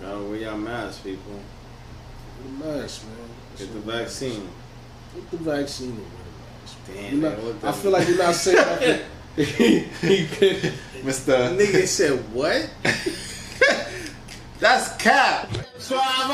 Gotta wear your mask, people. The mask, man. That's Get the what it is. vaccine. Get the vaccine and wear the mask. Damn, You're man, not, I feel like you're not saying nothing. Mr. Nigga said what? That's cap. I'm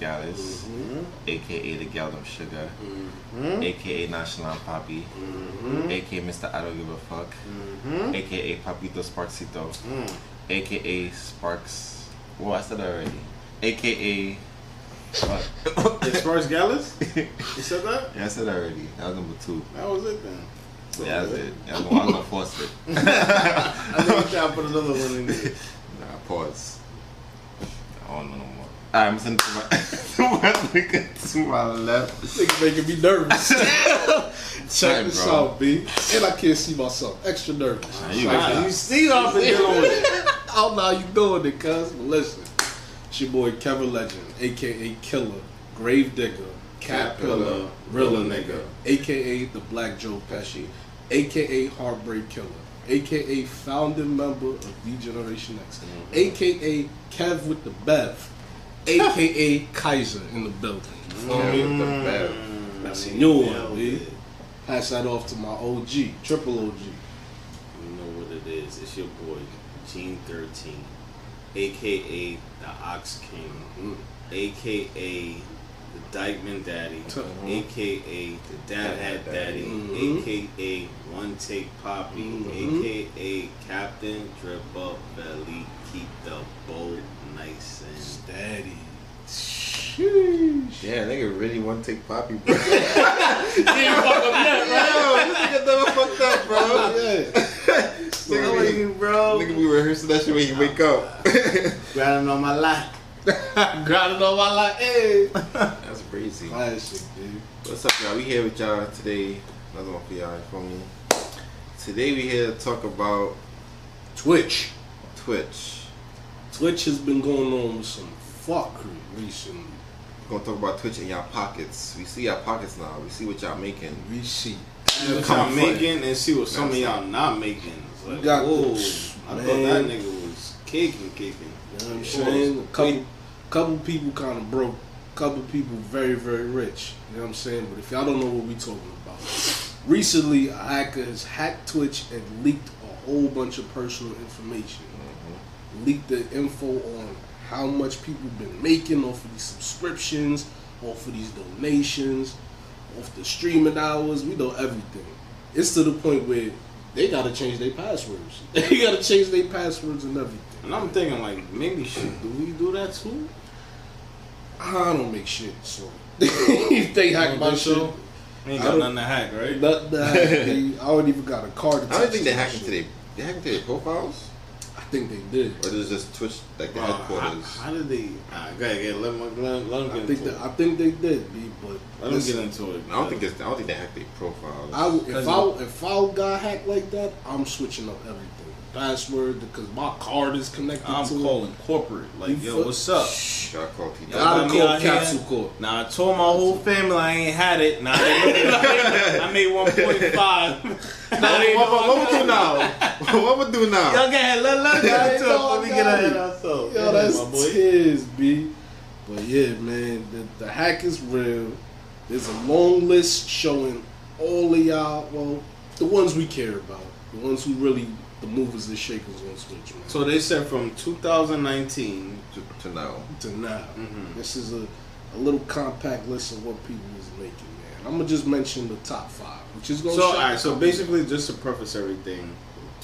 Gallus, Mhm. aka the Galdom Sugar, Mhm. aka National Papi, Mhm. aka Mr. I don't give a fuck, aka Papito Sparksito, Mm. aka Sparks. Well, I said that already. AKA. Far Gallus? You said that? yeah, I said that already. That was number two. That was it then. Yeah, that's it. Yeah, I'm gonna, I'm gonna force it. I think you gotta put another one in there. Nah, pause. I don't know no more. Alright, I'm sending to my, to my nigga to my left. Nigga making me nervous. Check Right, this bro. out, B. And I can't see myself. Extra nervous. Nah, you Like, got Nah, you see I've been dealing with it. I don't know how you doing it, cuz. But listen, it's your boy Kevin Legend, aka Killer, Grave Digger, Cat Cat Pillar, Pillar, Rilla Rilla Nigga, aka the Black Joe Pesci, aka Heartbreak Killer, aka founding member of D Generation X, mm-hmm. aka Kev with the Bev, aka Kaiser in the building. You feel me? Kev with the Bev. That's a new one, Nailed B. it. Pass that off to my OG, triple OG. You know what it is. It's your boy, Gene 13, aka the Ox King, Mm. aka the Dyckman Daddy, Mhm. aka the Dad Hat Daddy, Mhm. aka One Take Poppy, Mhm. aka Captain Drip Up Belly, keep the boat nice and Steady. Sheesh. Yeah, nigga really want to take Poppy, bro. Yo, right? this nigga never fucked up, bro. Yeah. Nigga, we, bro. nigga, we rehearsing that shit when you wake up. Grinding on my life. Grinding on my life. Hey. That's crazy. Classic, dude. What's up, y'all? We here with y'all today. Another one for y'all, you feel me? Today we here to talk about Twitch. Twitch. Twitch has been going on with some fuckery recently. We're gonna talk about Twitch in y'all pockets. We see y'all pockets now. We see what y'all making. We see. See what y'all making and see what some of y'all not making. It's like, We got whoa, the- I man. thought that nigga was kicking, kicking. You know what I'm saying? A couple, couple people kind of broke. Couple people very, very rich. You know what I'm saying? But if y'all don't know what we talking about, recently a hacker has hacked Twitch and leaked a whole bunch of personal information. Leaked the info on how much people been making off of these subscriptions, off of these donations, off the streaming hours. We know everything. It's to the point where they gotta change their passwords. They gotta change their passwords and everything. And I'm thinking like maybe shit, do we do that too? I don't make shit, so if they hack my think shit. Ain't got nothing to hack, right? nothing to hack. I don't even got a card. I don't think they hacked hacked into their they hacked into their profiles, I think they did. or is it just Twitch like the Uh, headquarters? how did they? Ah, go ahead, let him, let him, let him I think into that, it. I think they did, B, but Let him listen, get into it. I don't think it's, I don't think they hacked their profiles. I would- if Cause I if I got hacked like that, I'm switching up everything. Password because my card is connected I'm to calling corporate. Like, You yo, what's up? Gotta call T. it. Y'all Gotta call out here. Capsule Corp. Now I told my whole family I ain't had it. Now they I made 1.5. now they What, what, what we do now? what we do now? Y'all go ahead, let, let Yeah, get into before we get I ahead of ourselves. Yo, Yeah, that's tears, B. But yeah, man, the, the hack is real. There's a long list showing all of y'all, well, the ones we care about, the ones who really the movers and shakers on Twitch, man. So they said from 2019. To, to now. to now, Mhm. this is a, a little compact list of what people is making, man. I'm gonna just mention the top five, which is gonna. So shock alright, so basically just to preface everything,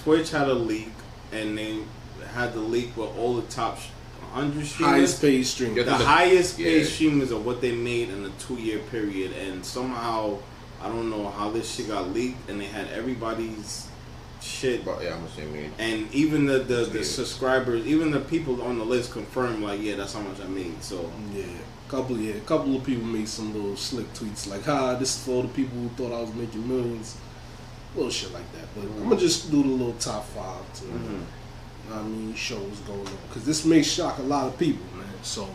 Twitch had a leak and they had the leak with all the top sh- 100 streamers. highest paid streamer. Yeah. the highest paid Yeah. streamers of what they made in a two year period, and somehow I don't know how this shit got leaked, and they had everybody's shit, But yeah, how much they made. and even the the, the Yeah. subscribers, even the people on the list confirmed like, yeah, that's how much I made. So Yeah. Couple yeah, a couple of people made some little slick tweets like, "Ha, this is for all the people who thought I was making millions. Little shit like that. But I'm gonna just do the little top five to, Mhm. you know what I mean, shows going on because this may shock a lot of people, man. So,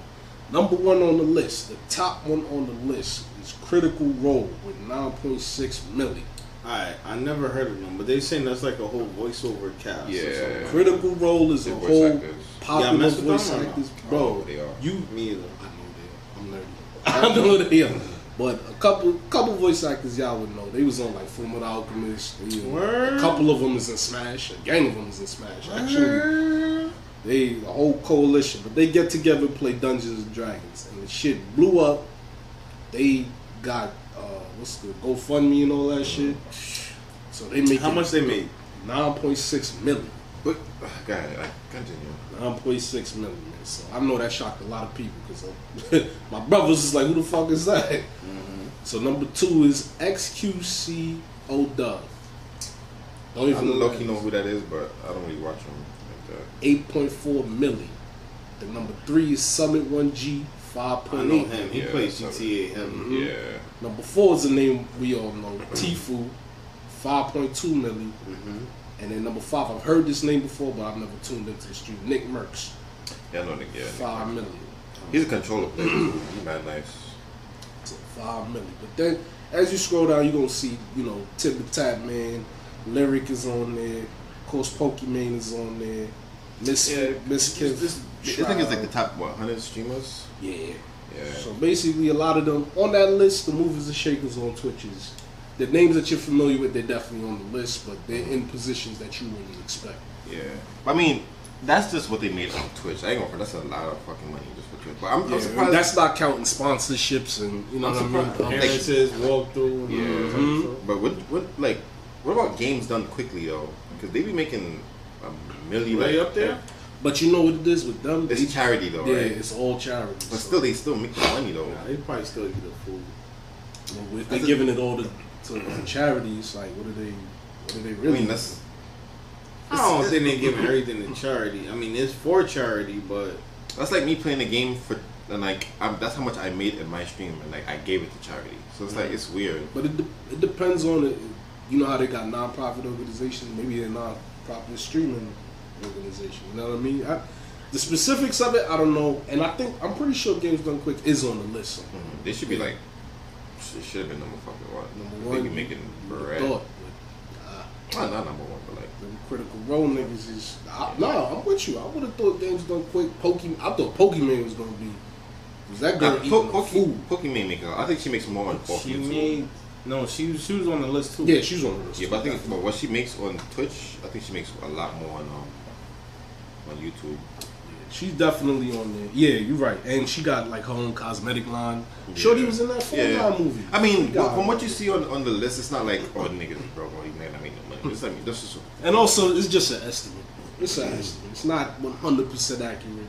number one on the list, the top one on the list is Critical Role with 9.6 million. Alright, I never heard of them, but they saying that's like a whole voiceover cast. or Yeah. something. Critical Role is a They're voice whole actors. Yeah, popular mess with voice them or no? actors, Oh, bro. they are. You Me either. I know they are. I'm nerdy. I don't know they are. But a couple couple voice actors y'all would know. They was on like Fullmetal Alchemist. They, uh, Word. A couple of them is in Smash. A gang of them is in Smash. Actually, they a whole coalition. But they get together play Dungeons and Dragons, and the shit blew up. They got what's the GoFundMe and all that shit. So they make How much they made? Nine point six million. But uh, go ahead, like, continue. Nine point six million. Man. So I know that shocked a lot of people because my brothers is like, "Who the fuck is that?" So number two is XQC O Dub. Don't even don't know know who that is, but I don't really watch him like that. Eight point four million. The number three is Summit One G. Five I point know eight. him. He Yeah, plays so- GTA heavy. Mhm. Yeah. Number four is a name we all know, Tfue. Five point two million. Mm-hmm. And then number five, I've heard this name before, but I've never tuned into the stream. Nick Merckx. Yeah, I know Nick. Yeah. Nick. Five million. He's a controller player. He's mad nice. to five million. But then as you scroll down, you're gonna see, you know, Tip the Tap Man, Lirik is on there, of course Pokimane is on there, Miss Yeah, Miss This, Kiff. this, I think it's like the top what hundred streamers. Yeah. Yeah. So basically a lot of them on that list, the movers and shakers on Twitch is the names that you're familiar with, they're definitely on the list, but they're in positions that you wouldn't expect. Yeah. I mean, that's just what they made on Twitch. I ain't gonna. That's a lot of fucking money just for Twitch. But I'm, I'm surprised. that's not counting sponsorships and you know I'm what I mean. surprised- Um, Appearances, walkthrough. Yeah. Mhm. But what what like what about games done quickly though? Because they be making a million. Way like, up there? But you know what it is with them? It's They- charity though, yeah, right? it's all charity. But so- still, they still make the money though. Nah, they probably still get the food. Well, if they're That's a- giving it all to, to the charities, like what are they? What are they I really? mean, that's I don't think they're giving everything to charity. I mean, it's for charity, but that's like me playing a game for and like I'm, that's how much I made in my stream and like I gave it to charity. So it's like it's weird. But it, de- it depends on it. You know how they got non-profit organizations. Maybe they're non-profit streaming organization. You know what I mean? I, the specifics of it, I don't know. And I think I'm pretty sure Games Done Quick is on the list. somewhere. Mhm. They should be like it should have been number fucking what? Number They one. be making you bread. thought, but, uh, Not, not number one, but like them critical role niggas is. I, no, I'm with you. I would have thought Games Done Quick. Pokimane. I thought Pokimane was gonna be. Was that girl Nah, eating Po- the food? Pokimane make I think she makes more on off she made. No, she was- she was on the list too. Yeah, she's on the list. Yeah, but I think but what she makes on Twitch, I think she makes a lot more on um, on YouTube. She's definitely on there. Yeah, you're right. And she got like her own cosmetic line. Shorty was in that Free Yeah. Guy movie. I mean, She got from what you see on, on the list, it's not like oh niggas broke or even not make no money. It's like this is And also, it's just an estimate. It's an estimate. It's not 100 percent accurate.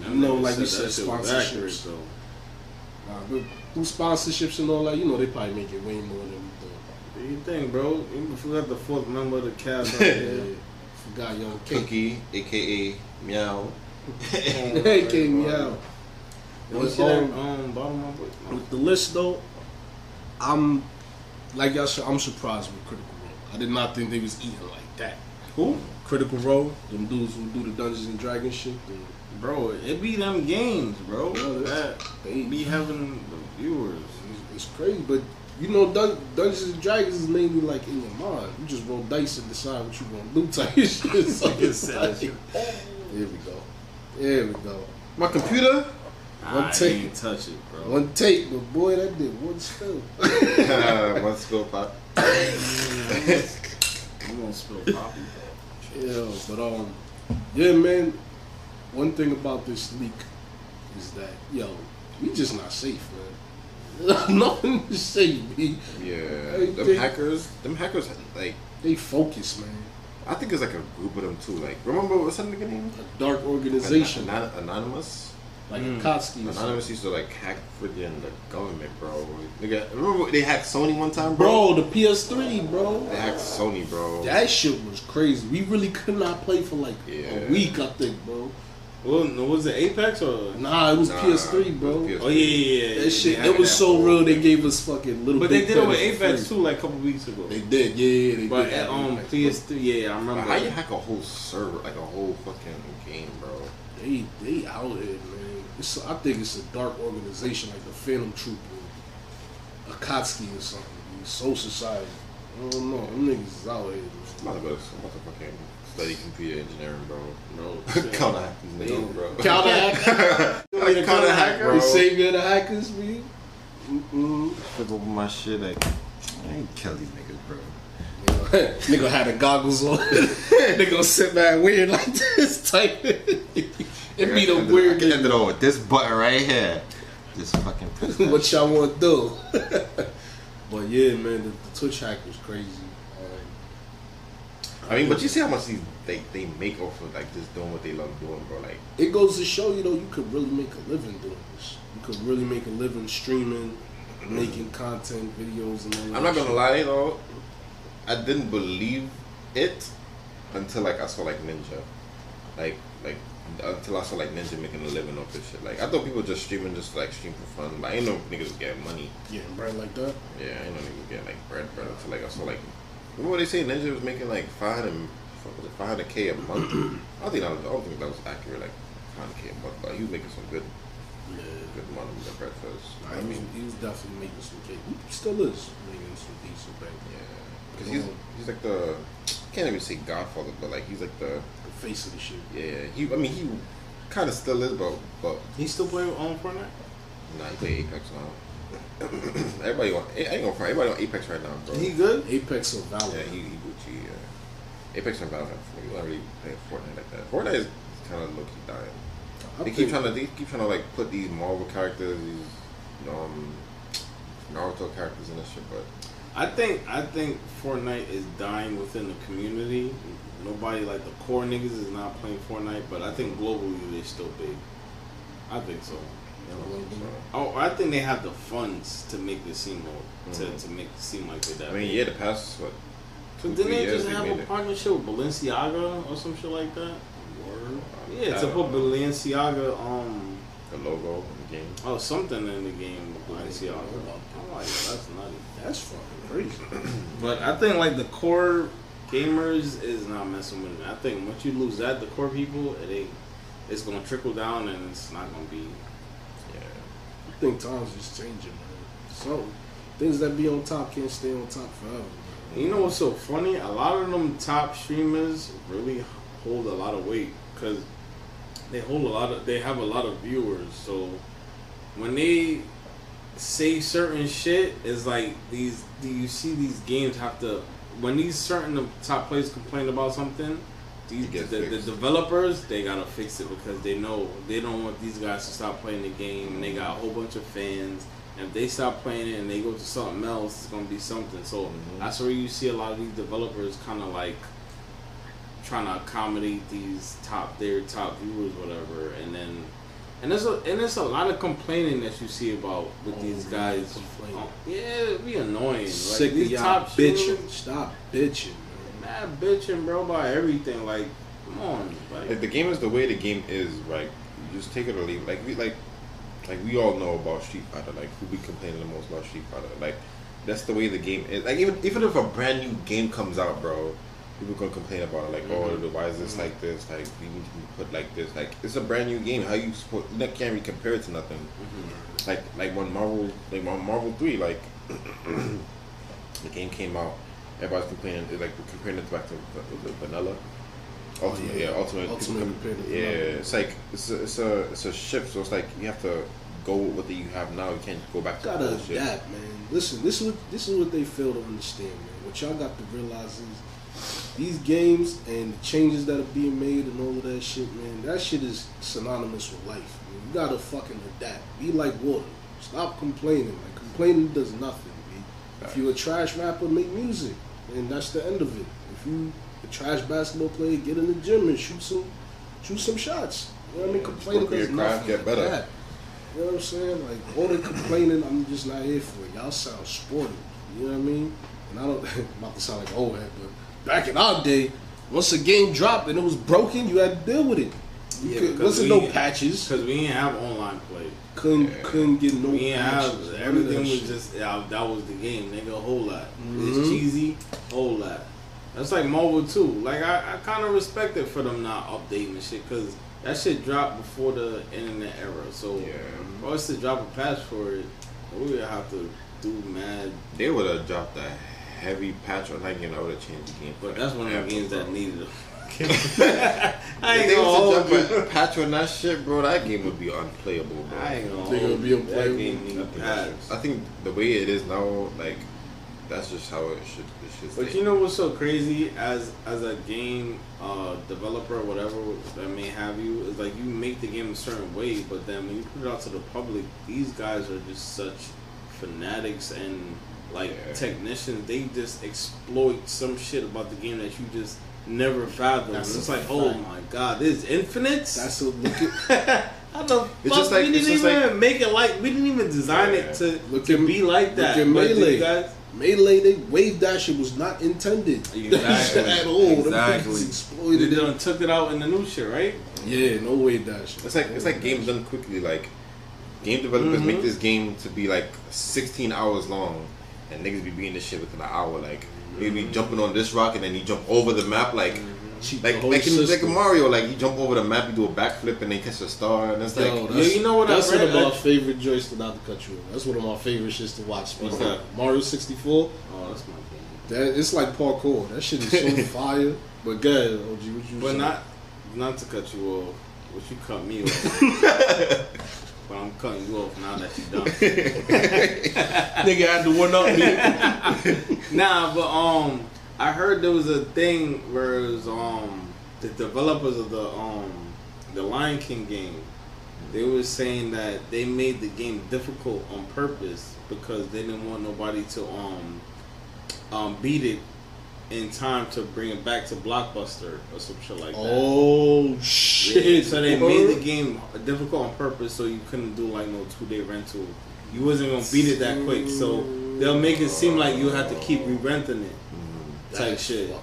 That You know, like you said, sponsorships. accurate, though. Nah, but through sponsorships and all that, you know, they probably make it way more than we thought. What do you think, bro? You forgot the fourth member of the cast out Yeah. There. Forgot young Cake. Cookie, aka Meow. hey, King Meow. Let me see that um, bottom of it. With the list though, I'm like y'all said, I'm surprised with Critical Role. I did not think they was eating like that. Who? Critical Role, them dudes who do the Dungeons and Dragons shit. They, Bro, it be them games, bro. Yeah, that they- be having the viewers. it's, it's crazy, but you know, Dun- Dungeons and Dragons is mainly like in your mind. You just roll dice and decide what you want to do type shit. So it's like, here we go, here we go. My computer. One I take. ain't touch it, bro. One take, but boy, that did one spill. Let's go pop. You gonna spill poppy? Yeah, but um, yeah, man. One thing about this leak is that yo, we just not safe, man. Nothing to say, B. Yeah, Hey, them they- hackers. Them hackers like. They focus, man. I think it's like a group of them too. Like, remember what's that nigga name? A dark organization, Anon- Anonymous. like Mm. Akatsuki. or something. Anonymous used to like hack freaking the government, bro. Nigga, remember they hacked Sony one time, Bro, the PS3, bro. They hacked Sony, bro. That shit was crazy. We really could not play for like Yeah. a week, I think, bro. Well, no, was it Apex or? Nah, it was Nah, PS3, bro. was PS3. Oh yeah, yeah, yeah. That shit, it was so whole real. They gave us fucking little. But they did it with Apex free. too, like a couple weeks ago. They did, yeah, yeah. They But did at um Apex. PS3, yeah, I But remember. how you hack a whole server, like a whole fucking game, bro? They they out here, man. It's, I think it's a dark organization like the Phantom Troop or Akatsuki or something. Soul Society. I don't know. Them niggas is out here, I'm about to go. I'm about to fucking study computer engineering, bro. no, Counter hack these niggas, bro. Counter hack. You want me to The bro? savior of the hackers, me. Mm-mm. Flip over my shit, like I ain't kill these niggas, bro. Nigga had the goggles on. Nigga gonna sit back weird like this, type. it be the I weird. can end it all with this button right here. This fucking. what y'all want to do? but yeah, man, the, the Twitch hack was crazy. I mean, but you see how much these they, they make off of like just doing what they love doing, bro. Like it goes to show you though, you could really make a living doing this. You could really make a living streaming, mm-hmm. making content, videos, and all that I'm not gonna shit. lie though, I didn't believe it until like I saw like Ninja, like like until I saw like Ninja making a living off this shit. Like I thought people just streaming just like stream for fun, but I ain't know niggas getting money. Getting bread like that. Yeah, I ain't know niggas getting like bread bread until like I saw like remember what they say Ninja was making like five hundred was it five hundred K a month? I think that was I don't think that was accurate like five hundred K a month, but he was making some good Yeah. good money with the breakfast. Nah, I mean he was definitely making some cake. He still is making some decent bank. yeah. Cause he's he's like the I can't even say Godfather, but like he's like the The face of the shit. Yeah, he. I mean, he kind of still is, but but He still playing on Fortnite? nah, he play Apex now. Everybody on, I ain't gonna front. Everybody on Apex right now, bro. He good? Apex or yeah, he he Gucci. Yeah. Apex and Valorant. You not really play Fortnite like that. Fortnite is kind of low key dying. I They keep trying to they keep trying to like put these Marvel characters, these um Naruto characters in this shit, but I think I think Fortnite is dying within the community. Nobody like the core niggas is not playing Fortnite, but I think globally they're still big. I think so. Oh, I think they have the funds to make this seem more to, Mhm. to make it seem like they're that. I mean, big. yeah, the past what two, didn't three they just have made a partnership with Balenciaga or some shit like that? Word. Yeah, I to put know. Balenciaga um the logo in the game. oh something in the game with Balenciaga. I'm like, that's nutty. That's fucking crazy. But I think like the core gamers is not messing with it. I think once you lose that, the core people, it ain't. It's gonna trickle down, and it's not gonna be. I think times just changing, man. So things that be on top can't stay on top forever. You know what's so funny? A lot of them top streamers really hold a lot of weight because they hold a lot of. They have a lot of viewers, so when they say certain shit, it's like these. Do you see these games have to? When these certain top players complain about something, these It the, the developers they gotta fix it because they know they don't want these guys to stop playing the game. And they got a whole bunch of fans. And if they stop playing it and they go to something else, it's gonna be something. So Mhm. that's where you see a lot of these developers kind of like trying to accommodate these top their top viewers, whatever. And then and there's a and there's a lot of complaining that you see about with Oh, these guys. Oh, yeah, it'd be annoying. Sick like of these y'all top bitching. streamers, Stop bitching. Mad bitching, bro, about everything. Like, come on, Like like, the game is the way the game is, right? You just take it or leave. it. Like we like, like we all know about Street Fighter. Like who be complaining the most about Street Fighter? Like that's the way the game is. Like even even if a brand new game comes out, bro, people gonna complain about it. Like oh, Mhm. why is this like this? Like we need to be put like this. Like it's a brand new game. How you support? You can't really compare it to nothing. mhm. Like like when Marvel like when Marvel three like the game came out, everybody's complaining like comparing it back to it Vanilla. Ultimate, yeah. yeah, ultimate. Ultimate people- yeah, it's like it's a, it's a it's a shift. So it's like you have to go with what you have now. You can't go back to Gotta adapt, man. Listen, this is what this is what they fail to understand, man. What y'all got to realize is these games and the changes that are being made and all of that shit, man. That shit is synonymous with life. Man. You gotta fucking adapt. Be like water. Stop complaining. Like complaining does nothing. Man. If you're a trash rapper, make music, and that's the end of it. If you a trash basketball player, get in the gym and shoot some shoot some shots. You know what I mean? Complaining work on your does craft, nothing. get better. Yeah. You know what I'm saying? Like all the complaining, I'm just not here for it. Y'all sound sporty. You know what I mean? And I don't I'm about to sound like old head, but back in our day, once a game dropped and it was broken, you had to deal with it. You Yeah, could- because wasn't we- no patches. Because we didn't have online play. Couldn't Yeah. couldn't get no we didn't have patches. None of everything was shit. just yeah, that was the game, nigga. A whole lot. Mhm. It's cheesy, whole lot. That's like Marvel too. Like I, I kind of respect it for them not updating the shit because that shit dropped before the internet era. So Yeah. for us to drop a patch for it, we would have to do mad. They would have dropped a heavy patch on that game. I would have changed the game. But that's one of the games that needed. A, I If ain't gonna hold you. patch on that shit, bro, that game would be unplayable, bro. I ain't gonna They gonna be unplayable. That game need think, patch. I think the way it is now, like, that's just how it should. It should But stay. you know what's so crazy as as a game uh, developer, whatever that may have you, is like you make the game a certain way, but then when you put it out to the public, these guys are just such fanatics and like Yeah. technicians. They just exploit some shit about the game that you just never fathomed. That's it's a like, oh my god, this is infinite. That's a look at How the It's fuck just like- we didn't just even like- make it like we didn't even design Yeah. it to, Look to at- be like that. look at But Melee. guys, melee. They wave that shit was not intended Exactly. at all. Them Exactly. niggas they exploited it. done took it out in the new shit, right? Yeah, no wave that shit. It's like it's like games done quickly. Like game developers Mhm. make this game to be like 16 hours long, and niggas be beating this shit within an hour. Like you be jumping on this rock and then you jump over the map. Like mm-hmm. Cheat the like whole like in, like in. Mario. Like you jump over the map, you do a backflip and then catch a star, and it's like Yo, Yeah, you know what I That's one of my favorite joints to not to cut you off. That's one of my favorite shits to watch. What's that? Mario 64. Oh, that's my game. That it's like parkour. That shit is so fire. But good, ahead, OG. What you But saying? not not to cut you off, but you cut me off. but I'm cutting you off now that you done. nigga I had to one up me. Nah, but um, I heard there was a thing where it was um the developers of the um the Lion King game. They were saying that they made the game difficult on purpose because they didn't want nobody to um um beat it in time to bring it back to Blockbuster or some shit like that. Oh Yeah, shit! so they made the game difficult on purpose so you couldn't do like no two day rental. You wasn't gonna beat it that quick, so they'll make it seem like you have to keep re renting it mm-hmm. type shit.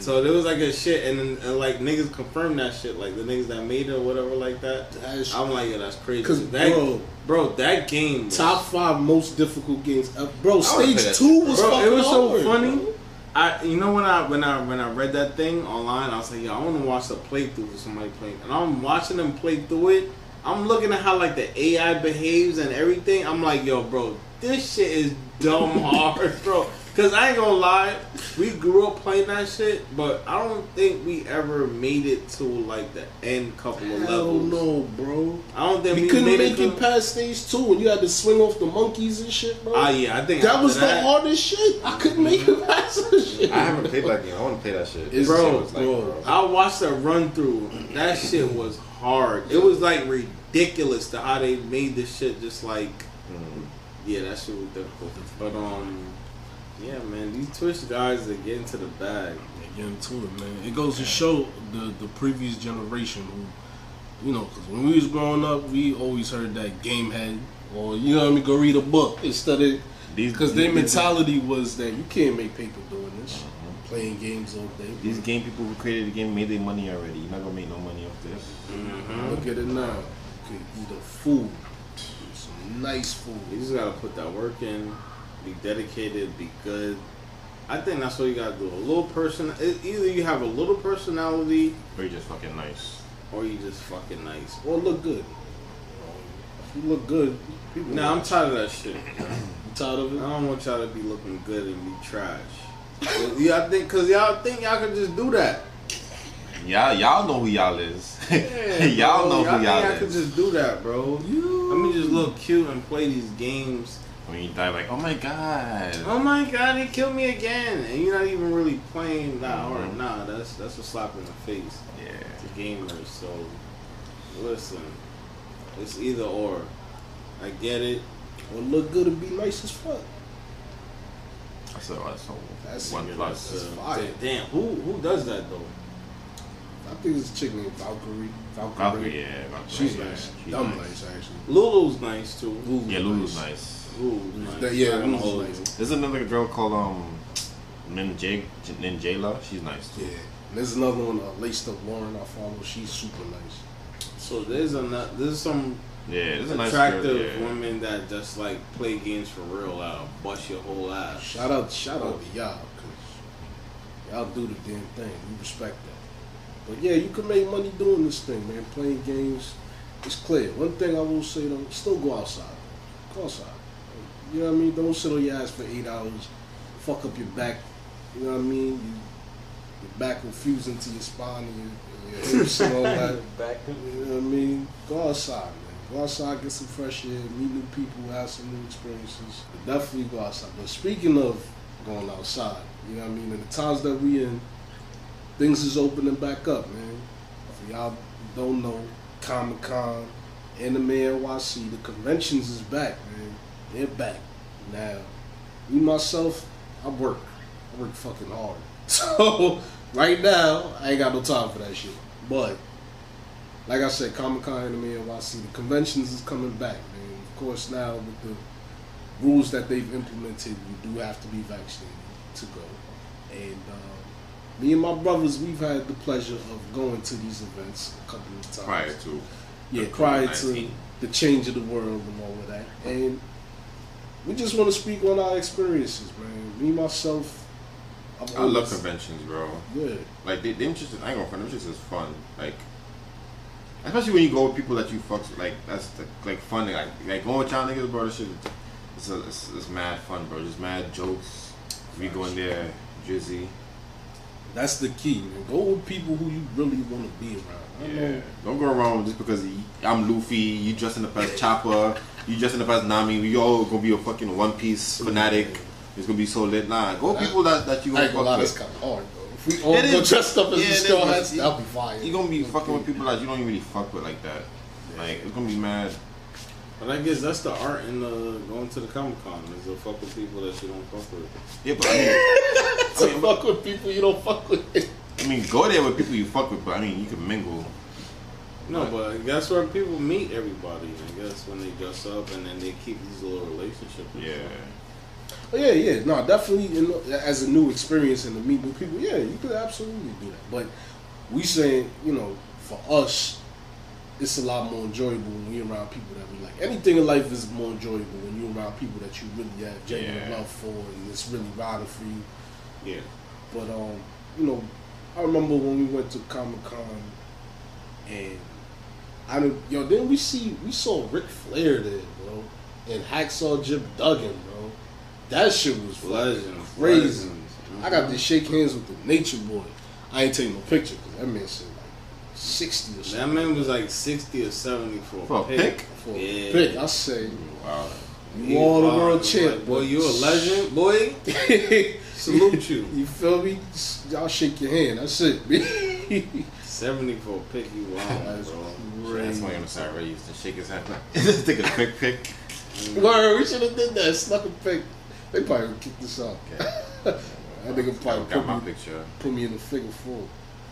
So there was like a shit, and then and like niggas confirmed that shit, like the niggas that made it or whatever like that. That's- I'm like, yeah, that's crazy. 'Cause, that, bro- bro, that game, was- top five most difficult games. ever. Bro, stage two was Bro, it was so hard, funny. bro. I, you know when I when I when I read that thing online, I was like, yo, I want to watch the playthrough of somebody playing, and I'm watching them play through it. I'm looking at how like the AI behaves and everything. I'm like, yo, bro, this shit is dumb hard, bro. Cause I ain't gonna lie, we grew up playing that shit, but I don't think we ever made it to like the end couple of Hell levels. no, bro. I don't think We we, couldn't made make it, it past stage two when you had to swing off the monkeys and shit, bro. Ah, yeah, I think that after was the hardest shit. I couldn't make it past that shit. I haven't played that game. I want to play that shit. It's- Bro, it's like, bro. I watched a run through. That shit was hard. It was like ridiculous to how they made this shit just like Mm. Yeah, that shit was difficult. But um yeah man, these Twitch guys are getting to the bag. Get into it, man. It goes to show the the previous generation who, you know, because when we was growing up, we always heard that game head or you know what I mean, go read a book instead of These because their these- mentality was that you can't make paper doing this, playing games all day. These game people who created the game made their money already. You're not gonna make no money off this. Mm-hmm. Look at it now. You can eat a food, some food. You just gotta put that work in, be dedicated, be good. I think that's what you gotta do. A little person, either you have a little personality Or you're just fucking nice. or you just fucking nice. Or look good. If you look good, people. Nah, I'm tired of that shit. You tired of it. I don't want y'all to be looking good and be trash. y'all think, cause y'all think y'all can just do that. Y'all, y'all know who y'all is. Yeah, y'all know who think y'all is. I could just do that, bro. Let me just look cute and play these games. When you die, like, oh my god. Oh my god, he killed me again, and you're not even really playing that hard. Mhm. Nah, that's that's a slap in the face Yeah. to gamers. So listen, it's either or. I get it. Or look good and be nice as fuck. So that's so That's- one plus. Uh, damn, who who does that though? I think it's a chick named Valkyrae. Valkyrae. Valkyrae, yeah. Valkyrae, She's yeah, nice. she's Dumb nice. nice, actually. Lulu's nice too. Lulu's Yeah, Lulu's nice. Lulu's nice. That- yeah, Not gonna Lulu's hold nice. There's another girl called um Ninja Ninjala. She's nice too. Yeah. And there's another one, uh, Laced Up Lauren, I follow. She's super nice. So there's a there's some Yeah, this is a nice attractive girl, yeah. women that just like play games for real out, bust your whole ass. Shout out, shout out to y'all, cause y'all do the damn thing. We respect that. But yeah, you can make money doing this thing, man. Playing games, it's clear. One thing I will say though, still go outside. Go outside. You know what I mean? Don't sit on your ass for eight hours, fuck up your back. You know what I mean? You, your back will fuse into your spine and your, your hips and all that. Back You know what I mean? Go outside, man. Go outside, get some fresh air, meet new people, have some new experiences. But definitely go outside. But speaking of going outside, you know what I mean? In the times that we in, things is opening back up, man. For y'all don't know, Comic Con, Anime NYC, the conventions is back, man. They're back. Now, me myself, I work. I work fucking hard. So right now, I ain't got no time for that shit. But like I said, Comic Con Anime NYC, the conventions is coming back, man. Of course, now with the rules that they've implemented, you do have to be vaccinated to go. And um, me and my brothers, we've had the pleasure of going to these events a couple of times. Prior to. yeah, prior to the change of the world and all of that. And we just want to speak on our experiences, man. Me myself, I've I love conventions, bro. Yeah, Like they, them just, I ain't gonna. Them just is fun. Like, especially when you go with people that you fucks with. Like that's the, like fun. Like like going with y'all niggas, bro. This shit, it's, a, it's it's mad fun, bro. Just mad jokes. We go in there, Drizzy. That's the key, man. Go with people who you really want to be around. I Yeah. know Don't go around just because I'm Luffy, you dressing up as Chopper, you dressing up as Nami, we all gonna be a fucking One Piece fanatic. It's gonna be so lit. Nah, go with people that, that you I gonna ain't gonna fuck with. kind of hard, though. If we all It go is. dressed up as Yeah, the it is, straw hats, you- that'll be fire. You gonna be fucking with people that you don't even really fuck with like that. Like it's gonna be mad. But I guess that's the art in the going to the Comic Con is to fuck with people that you don't fuck with. Yeah, but I mean, to I mean, fuck with people you don't fuck with. I mean, go there with people you fuck with, but I mean, you can mingle. No, but that's where people meet everybody. I guess when they dress up and then they keep these little relationships. Yeah. Oh, yeah, yeah, no, definitely. You know, as a new experience and to meet new people, yeah, you could absolutely do that. But we saying, you know, for us, it's a lot more enjoyable when you're around people that we like. Anything in life is more enjoyable when you're around people that you really have genuine Yeah. love for and it's really riding for you. Yeah. But um, you know, I remember when we went to Comic Con, and I don't, yo, then we see we saw Ric Flair there, bro, and Hacksaw Jim Duggan, bro. That shit was Legends. crazy. Legends. I got to shake hands with the Nature Boy. I ain't taking no picture because that man said sixty or That man was like 60 or 70 for, For a pick? For a pick, I say Wow. you all the Wow, world like, champ, boy, you a legend, boy. Salute you. You feel me? Y'all shake your hand. That's it. 70 for a pick, you wild, That's bro. That's crazy. why I'm sorry. Ray used to shake his hand. Just take a quick pick. Word, we should have did that. Snuck a pick. They probably would kick this out. that nigga probably got my put me, picture. put me in the figure four.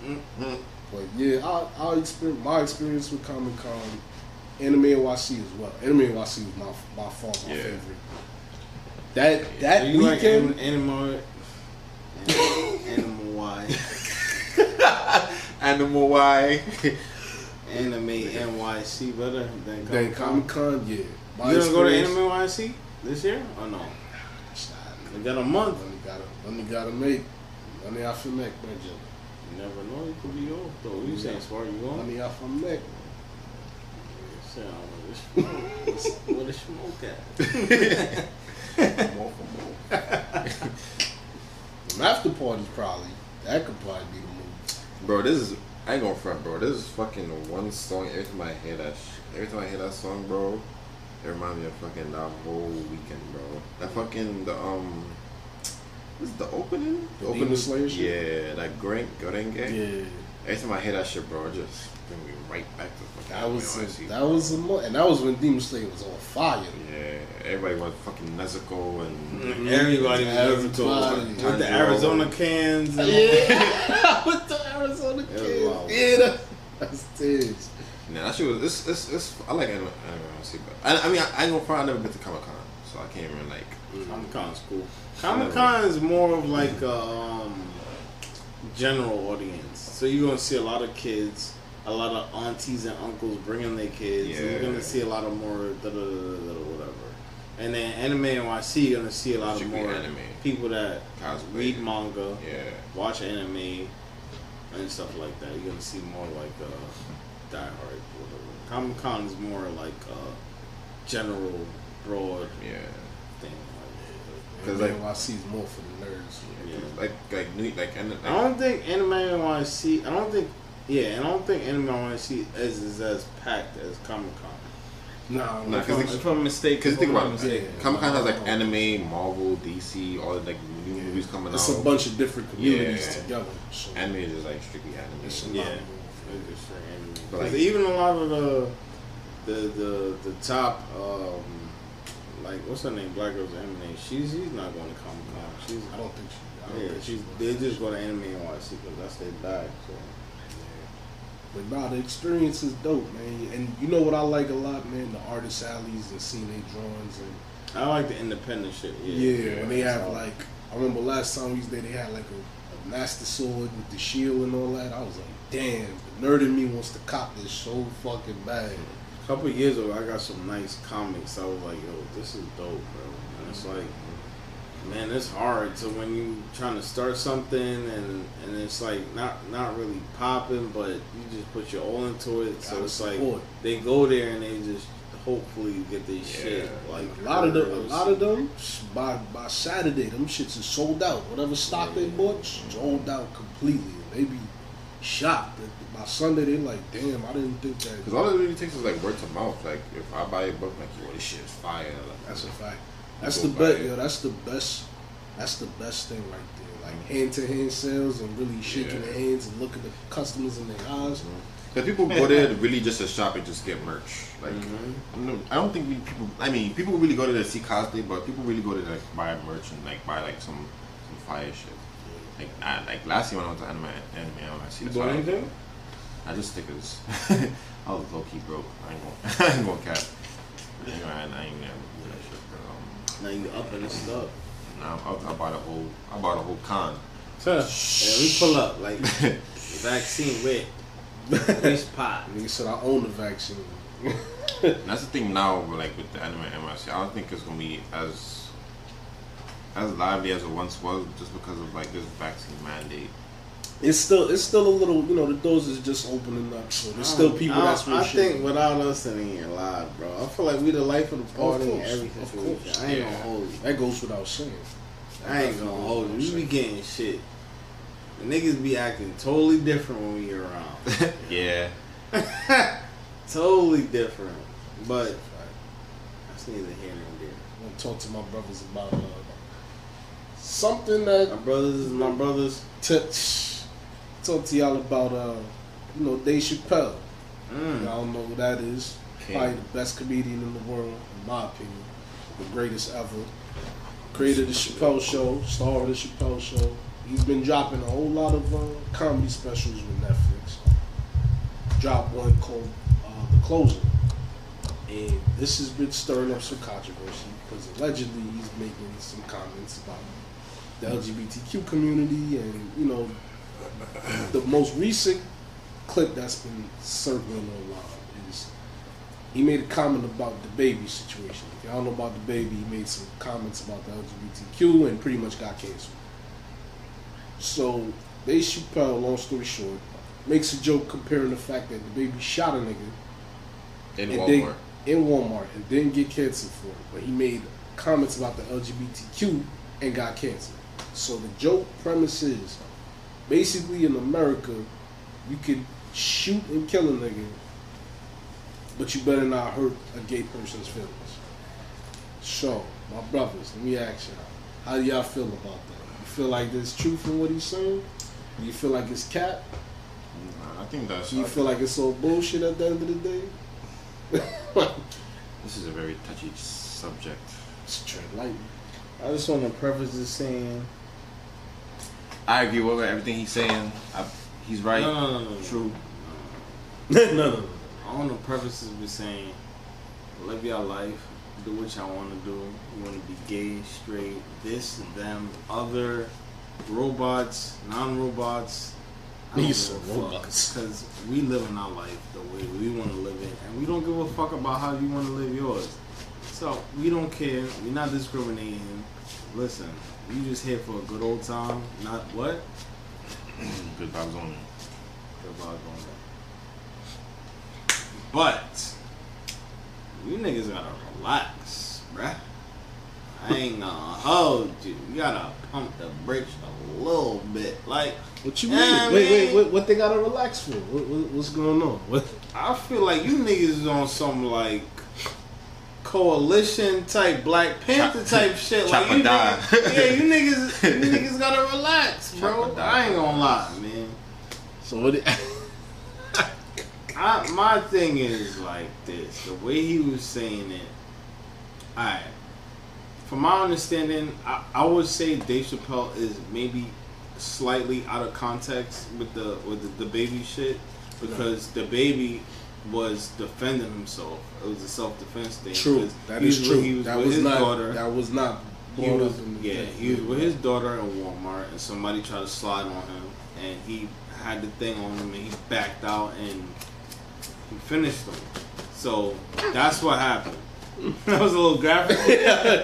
Mm-hmm. But yeah, our, our experience, my experience with Comic Con, Anime NYC as well. Anime NYC was my by far my Yeah. favorite. That that So you like weekend, anim- animal, animal Y, Animal Y. anime NYC better than then Comic Comic Con. Con, yeah. You My gonna go to Anime NYC this year or no? Nah, We got a month. Money gotta, money gotta make. Money off your neck, man, Joe. You never know. You could be off though. You saying smart? You going? Money off my neck. Say, I don't know, Where the smoke- where the smoke at? More for more. Them after parties probably. That could probably be the move. Bro, this is I ain't gonna front, bro. This is fucking one song. Every time I hear that, sh- every time I hear that song, bro, it reminds me of fucking that whole weekend, bro. That fucking the um, this is the opening. The opening Demon Slayer shit? Yeah, that great Gurenge. Yeah. Every time I hear that shit, bro, it just bring me right back to fucking. That was a, that bro. was a mo- and that was when Demon Slayer was on fire. Yeah, everybody was fucking Nezuko and Mm-hmm. Everybody was Everybody. With the Arizona cans. And Yeah, with the Arizona It was kids. wild. Yeah, that, that's this. Yeah, that shit was. It's, it's, it's, I like anime, anime honestly, but I, I mean, I, I ain't gonna front. I never been to Comic Con, so I can't even like. Comic Con's cool. Comic Con is more of like a um, general audience. So you're gonna see a lot of kids, a lot of aunties and uncles bringing their kids. And you're gonna see a lot of more da da da da da whatever. And then anime NYC, you're gonna see a lot of more anime. people that Cosplay. read manga, Yeah. watch anime, and stuff like that. You're gonna see more like uh, Die Hard, whatever. Comic Con is more like a general, broad Yeah. thing. Cause, Cause like- like NYC is more for the nerds. Yeah. Like like new like and like, I don't think Anime NYC. I don't think. Yeah, I don't think Anime NYC is, is as packed as Comic Con. Nah, Nah, If, 'cause I'm- it's- if I'm mistaken, Because think about it. Yeah. Comic Con has like anime, Marvel, DC, all the like new Yeah. movies coming It's out. It's a bunch of different communities Yeah. together. So Anime is like strictly anime. it's Yeah. It's for anime. But, 'Cause like- even a lot of the the the the top um like what's her name Black Girls Anime she's she's not going to Comic Con she's I don't think she. Don't yeah think she's she they just go to Anime NYC because that's their bag so But nah, the experience is dope, man. And you know what I like a lot, man? The artist alleys and seeing their drawings and I like the independent shit yeah yeah, when they have like I remember last time we was there, they had like a, a master sword with the shield and all that. I was like, damn, the nerd in me wants to cop this so fucking bad. A couple of years ago I got some nice comics I was like yo this is dope bro and it's like man it's hard so when you trying to start something and and it's like not not really popping but you just put your all into it so it's like support. they go there and they just hopefully get their shit like A lot of them, a lot of them by by Saturday, them shits is sold out. Whatever stock they bought, sold out completely. They be shocked. that By Sunday, they like, damn, I didn't think that. Because all it really takes is like word to mouth. Like if I buy a book, like yo, this shit is fire. Like, That's a fact. That's the buy best, yo. That's the best. That's the best thing right there. Like hand to hand sales and really shaking Yeah. their hands and looking the customers in their eyes. Because people go there really just to shop and just get merch. Like Mhm. I don't- think we people. I mean, people really go there to see cosplay, but people really go there to like buy merch and like buy like some some fire shit. Like I, like last year when I went to anime anime, I see you the bought anything I just stickers. I was low key broke. I ain't gonna, I ain't gonna cap. You know, I, I ain't never do that shit. But, um, now you up in the stuff nah, I, I bought a whole, I bought a whole con. So yeah we pull up like vaccine wet waste pot Nigga said I own the vaccine. And that's the thing now, like with the anime NYC, I don't think it's gonna be as as lively as it once was, just because of like this vaccine mandate. It's still it's still a little you know the doors is just opening up so there's still people I, that's real I shit. think without us it ain't live bro I feel like we the life of the party in course, every of course. I ain't Yeah. gonna hold you that goes without saying. I ain't gonna hold you. We be getting shit. The niggas be acting totally different when we around. yeah, totally different. But that's neither here nor there. I'm gonna talk to my brothers about uh, something that My brothers is my brothers. t- talk to y'all about uh you know Dave Chappelle. Mm. Y'all know who that is. King. Probably the best comedian in the world, in my opinion. The greatest ever. Created the Chappelle Show, star of the Chappelle Show. He's been dropping a whole lot of uh, comedy specials with Netflix. Dropped one called uh, The Closer. And this has been stirring up some controversy because allegedly he's making some comments about the LGBTQ community and, you know, the most recent clip that's been circling online is he made a comment about the baby situation. If y'all know about the baby, he made some comments about the LGBTQ and pretty much got canceled. So Dave Chappelle, long story short, makes a joke comparing the fact that the baby shot a nigga in Walmart. They, in Walmart and didn't get canceled for it, but he made comments about the LGBTQ and got canceled. So the joke premise is basically in America, you could shoot and kill a nigga, but you better not hurt a gay person's feelings. So, my brothers, let me ask y'all, how do y'all feel about that? You feel like there's truth in what he's saying? Do you feel like it's cap? Nah, I think that's. Do you feel like it's all bullshit at the end of the day? this is a very touchy subject. It's tread lightly. I just want to preface this saying. I agree with everything he's saying. I, he's right. No, no, no, no. True. no, no, no. I want to preface this with saying, live your life, do what y'all want to do. You want to be gay, straight, this, them, other, robots, non-robots. I don't He's give so a fuck robots. because we live in our life the way we want to live it, and we don't give a fuck about how you want to live yours. So we don't care. We're not discriminating. Listen, you just here for a good old time, not what? Good vibes only. Good vibes on that. But you niggas gotta relax, bruh. I ain't gonna hold you. You gotta pump the brakes a little bit. Like What you mean? I wait, wait, mean- what, what they gotta relax for? What, what, what's going on? What? I feel like you niggas is on some like coalition type Black Panther type shit. Like you die. niggas, yeah, you niggas, you niggas gotta relax, bro. I ain't gonna lie, man. So what? It, I, my thing is like this: the way he was saying it. Alright, from my understanding, I, I would say Dave Chappelle is maybe slightly out of context with the with the, the baby shit because the baby was defending himself. It was a self defense thing. true. That is true. He was that with was his not. daughter. That was not. He was, up in the yeah, thing. he was with his daughter in Walmart, and somebody tried to slide on him, and he had the thing on him, and he backed out, and he finished him. So that's what happened. that was a little graphic.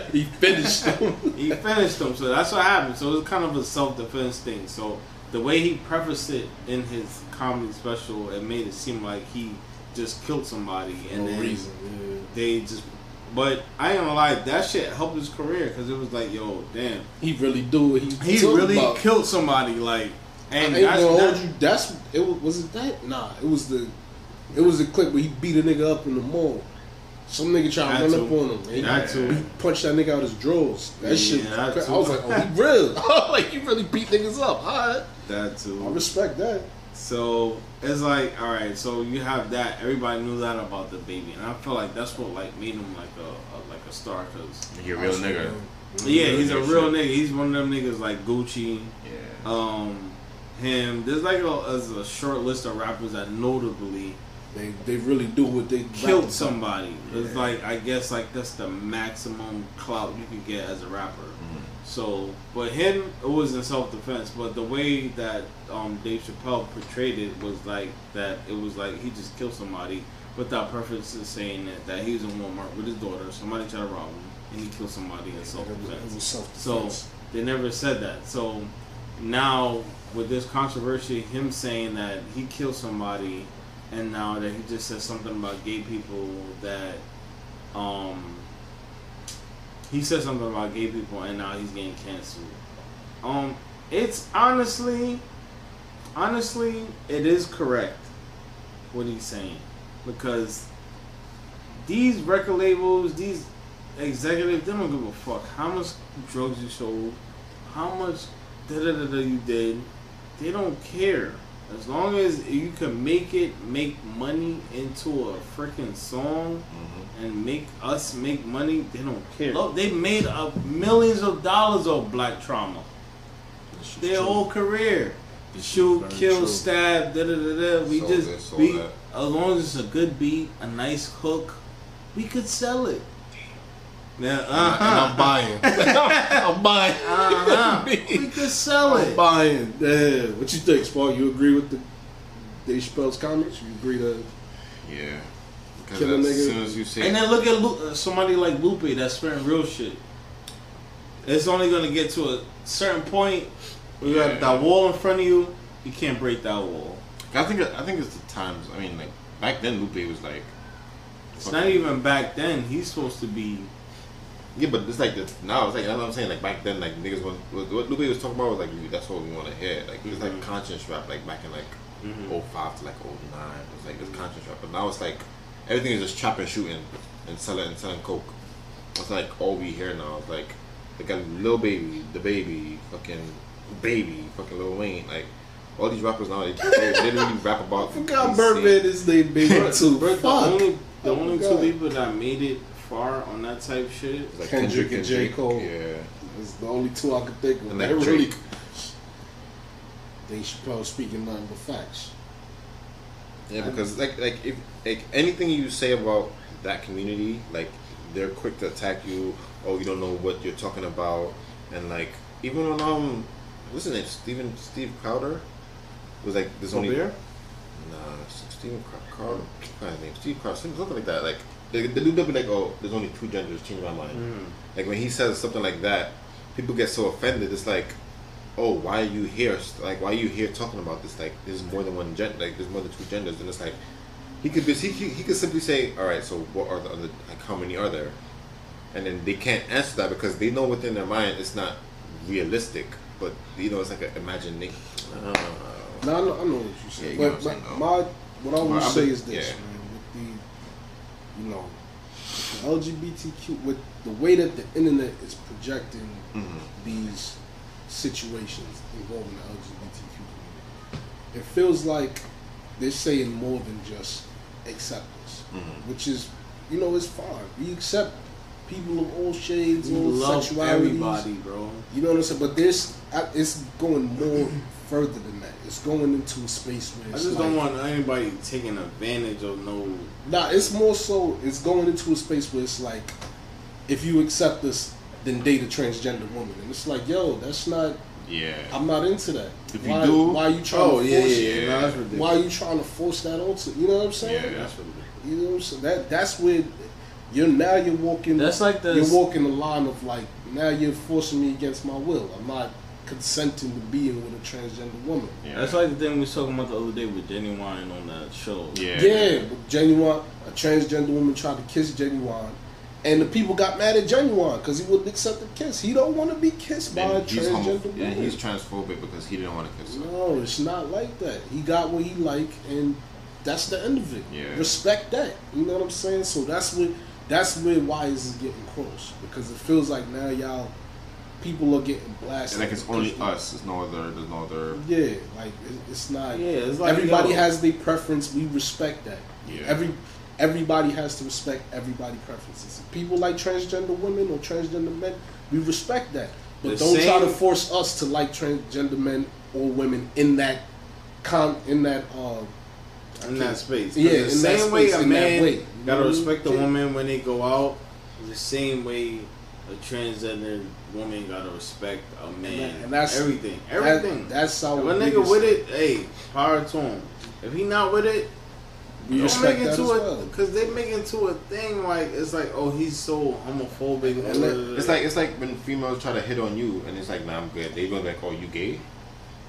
he finished them. he finished him, so that's what happened. So it was kind of a self defense thing. So the way he prefaced it in his comedy special, it made it seem like he just killed somebody, and no then reason. Yeah. they just. But I ain't gonna lie, that shit helped his career because it was like, yo, damn. He really do he. He really about. killed somebody, like, and I that's, hold you. That's it. Was, was it that? Nah, it was the. It was the clip where he beat a nigga up in the mall. Some nigga tried to run up on him. and He, he punched that nigga out his drawers. That Yeah, shit. that cra- I was like, oh, he real. like he really beat niggas up. All right, that too. I respect that. So it's like, all right, so you have that. Everybody knew that about the baby, and I feel like that's what like made him like a, a like a star, cause You're a real nigga. yeah, he's a real shit. nigga. He's one of them niggas like Gucci, Yeah. um, him. There's like a, as a short list of rappers that notably They they really do what they killed about. somebody. It's like I guess like that's the maximum clout you can get as a rapper. So, but him, it was in self defense. But the way that um, Dave Chappelle portrayed it was like that. It was like he just killed somebody without purpose saying that, that he was in Walmart with his daughter. Somebody tried to rob him, and he killed somebody in self It was, it defense. So they never said that. So now with this controversy, him saying that he killed somebody, and now that he just said something about gay people that, um, he said something about gay people, and now he's getting canceled. Um, it's honestly, honestly, it is correct what he's saying because these record labels, these executives, they don't give a fuck how much drugs you sold, how much da da da da you did. They don't care. As long as you can make it make money into a freaking song Mm-hmm. And make us make money, they don't care. Look, they made up millions of dollars of black trauma. Their true. whole career. This Shoot, kill, true. stab, da da da da. We Sold just this, sold we that. as long as it's a good beat, a nice hook, we could sell it. Yeah, uh-huh. I'm buying. I'm buying. Uh-huh. we could sell I'm it. buying. Yeah. What you think, Spark? You agree with the Dave Chappelle's comments? You agree to? Yeah. Because Kill a as nigga. soon as you say And then look at Lu- uh, somebody like Lupe that's spitting real shit. It's only gonna get to a certain point. where You Yeah. got that wall in front of you. You can't break that wall. I think I think it's the times. I mean, like back then, Lupe was like, It's not even back then. He's supposed to be. yeah, but it's like the now. It's like that's what I'm saying. Like back then, like niggas want what what Lupe was talking about was like that's what we want to hear. Like it's like Mhm. conscious rap. Like back in like Mhm. 05 to like 09. It was like this conscious rap. But now it's like everything is just chopping, shooting, and selling and selling coke. That's like all we hear now. It's like they got Lil Baby, the baby, fucking baby, fucking Lil Wayne. Like all these rappers now, they, they literally rap about. I forgot Birdman same- is named Baby too. Bro, the Fuck. only the Oh only two people that made it far on that type shit. Like Kendrick and J. Cole. Yeah. It's the only two I could think of. And that like really. Drake. Dave Chappelle speaking nothing but facts. Yeah, because like like if like anything you say about that community, like they're quick to attack you. Oh, you don't know what you're talking about, and like even when um, what's his name? Steven Steve Crowder. was like there's only Colbert? nah Steve Car- Carl what's his name Steve Carl something like that like the, the dude will be like oh there's only two genders change my mind Mm. like when he says something like that people get so offended it's like oh why are you here like why are you here talking about this like there's more than one gender like there's more than two genders and it's like he could he, he, could simply say all right so what are the other like how many are there and then they can't answer that because they know within their mind it's not realistic but you know it's like an imagination uh, Now I know, I know what you're saying, Yeah, you but, but my what I would say is this, yeah. man, with the you know the LGBTQ with the way that the internet is projecting mhm. these situations involving the LGBTQ community, it feels like they're saying more than just acceptance, Mhm. which is you know it's fine. We accept people of all shades, You all love sexualities. everybody, bro. You know what I'm saying? But there's, it's going more further than that. It's going into a space where I just like, don't want anybody taking advantage of no. Nah, it's more so. It's going into a space where it's like, if you accept this, then date a transgender woman, and it's like, yo, that's not. Yeah I'm not into that. If you do- why are you trying Oh to yeah, force yeah, it? yeah. No. Why are you trying to force that onto? You know what I'm saying? Yeah. That's ridiculous. You know what I'm saying? That that's where you're now you're walking. That's like the- you're walking the line of like now you're forcing me against my will. I'm not consenting to being with a transgender woman. yeah That's like the thing we was talking about the other day with Genuwine on that show. yeah Yeah, but Genuwine, a transgender woman tried to kiss Genuwine, and the people got mad at Genuwine because he wouldn't accept the kiss. He don't want to be kissed by a transgender homo- woman. yeah, he's transphobic because he didn't want to kiss her. no, it's not like that. He got what he like, and that's the end of it. Yeah. Respect that. You know what I'm saying? So that's what that's where wires is getting crossed because it feels like now y'all people are getting blasted. And like it's only because- us. There's no other. There's no other. Yeah, like it, it's not. Yeah, it's like, everybody yo. has their preference. We respect that. Yeah. Every everybody has to respect everybody preferences. If people like transgender women or transgender men, we respect that. But The don't try to force us to like transgender men or women in that con in that uh in that space. Yeah, the that same way a man way. Gotta I respect the Yeah. woman when they go out. The same way a transgender woman gotta respect a man. And that's- everything. that- Everything. that's how. if a nigga with it, hey, power to him. If he not with it, we don't respect make that it as to well. a because they make it to a thing like it's like oh he's so homophobic. And It's like it's like when females try to hit on you, and it's like, nah, I'm good. They go like, oh, you gay?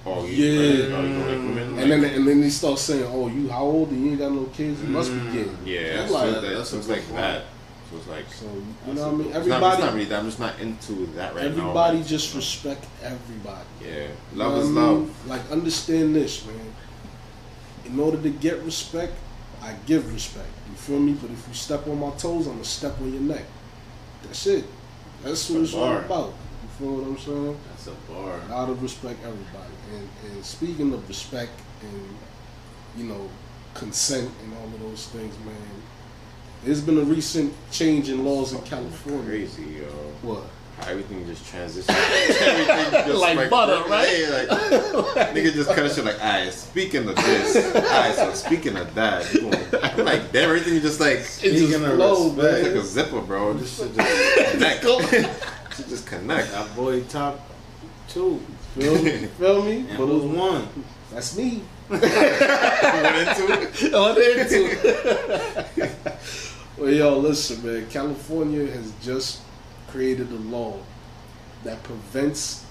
Oh, you, Yeah. oh, you like? And then and then they start saying, "Oh, you how old? and You ain't got no kids. You must be mm. gay." yeah, so like, that, that's so it's like point. that. So it's like, So you know what I mean? it's not, Everybody, it's not really that. I'm just not into that right now. everybody just respect everybody. Yeah, You love know is I mean? love. Like understand this, man. In order to get respect, I give respect. You feel me? But if you step on my toes, I'm gonna step on your neck. That's it. That's what it's all about. You feel what I'm saying? That's a bar. Out of respect, everybody. And and speaking of respect and you know consent and all of those things, man. There's been a recent change in laws in California. Crazy, yo. What? How everything just transitions. everything just Like butter, right? Yeah, like, nigga just kind of shit like, alright, speaking of this, alright, so speaking of that, you gonna- like, damn, everything just like, It just Speaking of flowed, respect, it's like a zipper, bro. This shit just connect. Shit just connect. That boy top two. Feel me? Feel me? And But who's it was- one? that's me. Went into it. On into Well, yo, listen, man. California has just created a law that prevents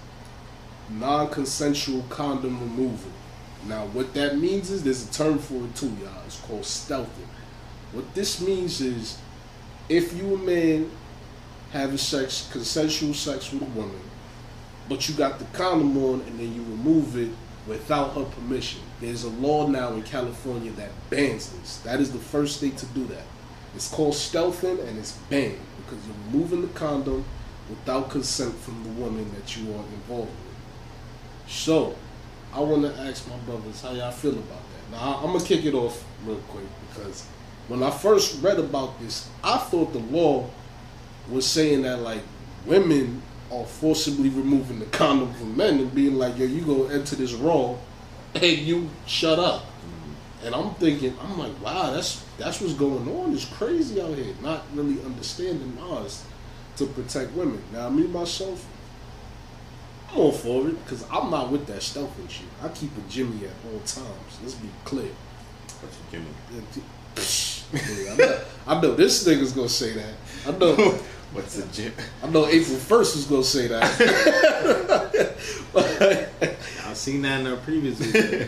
non-consensual condom removal. Now, what that means is there's a term for it too, y'all. It's called stealthing. What this means is, if you a man having sex, consensual sex with a woman, but you got the condom on and then you remove it without her permission. There's a law now in California that bans this. That is the first state to do that. It's called stealthing and it's banned because you're removing the condom without consent from the woman that you are involved with. So, I want to ask my brothers how y'all feel about that. Now, I'm gonna kick it off real quick because when I first read about this, I thought the law was saying that like women are forcibly removing the condom from men and being like, yo, you go enter this raw and you shut up. Mm-hmm. And I'm thinking, I'm like, wow, that's that's what's going on. It's crazy out here. Not really understanding ours to protect women. Now me myself, I'm all for it because I'm not with that stealth and shit. I keep a Jimmy at all times. Let's be clear. What's your Jimmy? I, know, I know this nigga's gonna say that. I know. What's a Jim? I know April first was gonna say that. I've seen that in our previous video.